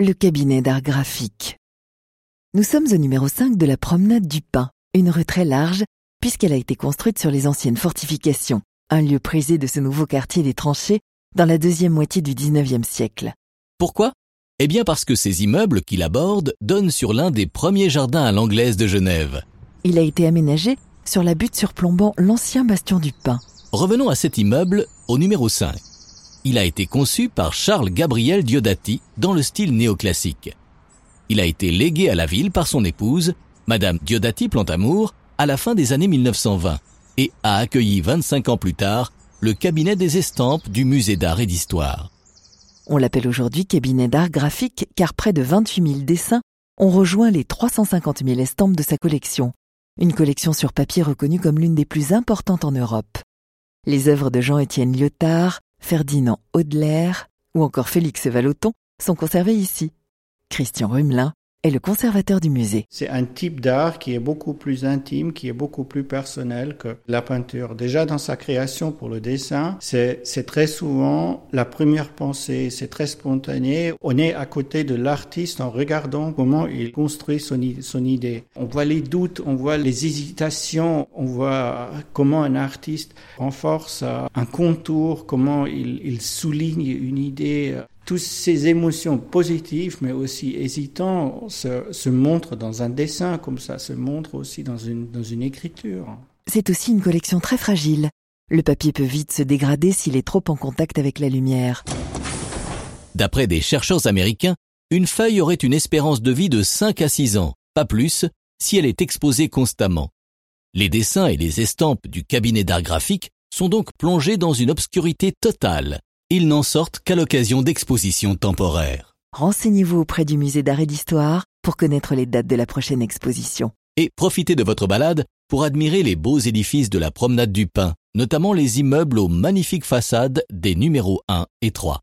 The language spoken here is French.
le cabinet d'art graphique. Nous sommes au numéro 5 de la promenade du Pin, une rue très large puisqu'elle a été construite sur les anciennes fortifications, un lieu prisé de ce nouveau quartier des tranchées dans la deuxième moitié du 19e siècle. Pourquoi? Eh bien parce que ces immeubles qui l'abordent donnent sur l'un des premiers jardins à l'anglaise de Genève. Il a été aménagé sur la butte surplombant l'ancien bastion du Pin. Revenons à cet immeuble au numéro 5. Il a été conçu par Charles Gabriel Diodati dans le style néoclassique. Il a été légué à la ville par son épouse, Madame Diodati Plantamour, à la fin des années 1920 et a accueilli 25 ans plus tard le cabinet des estampes du musée d'art et d'histoire. On l'appelle aujourd'hui cabinet d'art graphique car près de 28 000 dessins ont rejoint les 350 000 estampes de sa collection, une collection sur papier reconnue comme l'une des plus importantes en Europe. Les œuvres de Jean-Étienne Lyotard, Ferdinand Audelaire ou encore Félix Vallotton sont conservées ici. Christian Rumelin est le conservateur du musée. C'est un type d'art qui est beaucoup plus intime, qui est beaucoup plus personnel que la peinture. Déjà dans sa création pour le dessin, c'est très souvent la première pensée, c'est très spontané. On est à côté de l'artiste en regardant comment il construit son, idée. On voit les doutes, on voit les hésitations, on voit comment un artiste renforce un contour, comment il souligne une idée toutes ces émotions positives, mais aussi hésitantes, se, se, montrent dans un dessin comme ça, se montrent aussi dans une, dans une écriture. C'est aussi une collection très fragile. Le papier peut vite se dégrader s'il est trop en contact avec la lumière. D'après des chercheurs américains, une feuille aurait une espérance de vie de 5 à 6 ans, pas plus, si elle est exposée constamment. Les dessins et les estampes du cabinet d'art graphique sont donc plongés dans une obscurité totale ils n'en sortent qu'à l'occasion d'expositions temporaires. Renseignez-vous auprès du musée d'art et d'histoire pour connaître les dates de la prochaine exposition. Et profitez de votre balade pour admirer les beaux édifices de la promenade du Pin, notamment les immeubles aux magnifiques façades des numéros 1 et 3.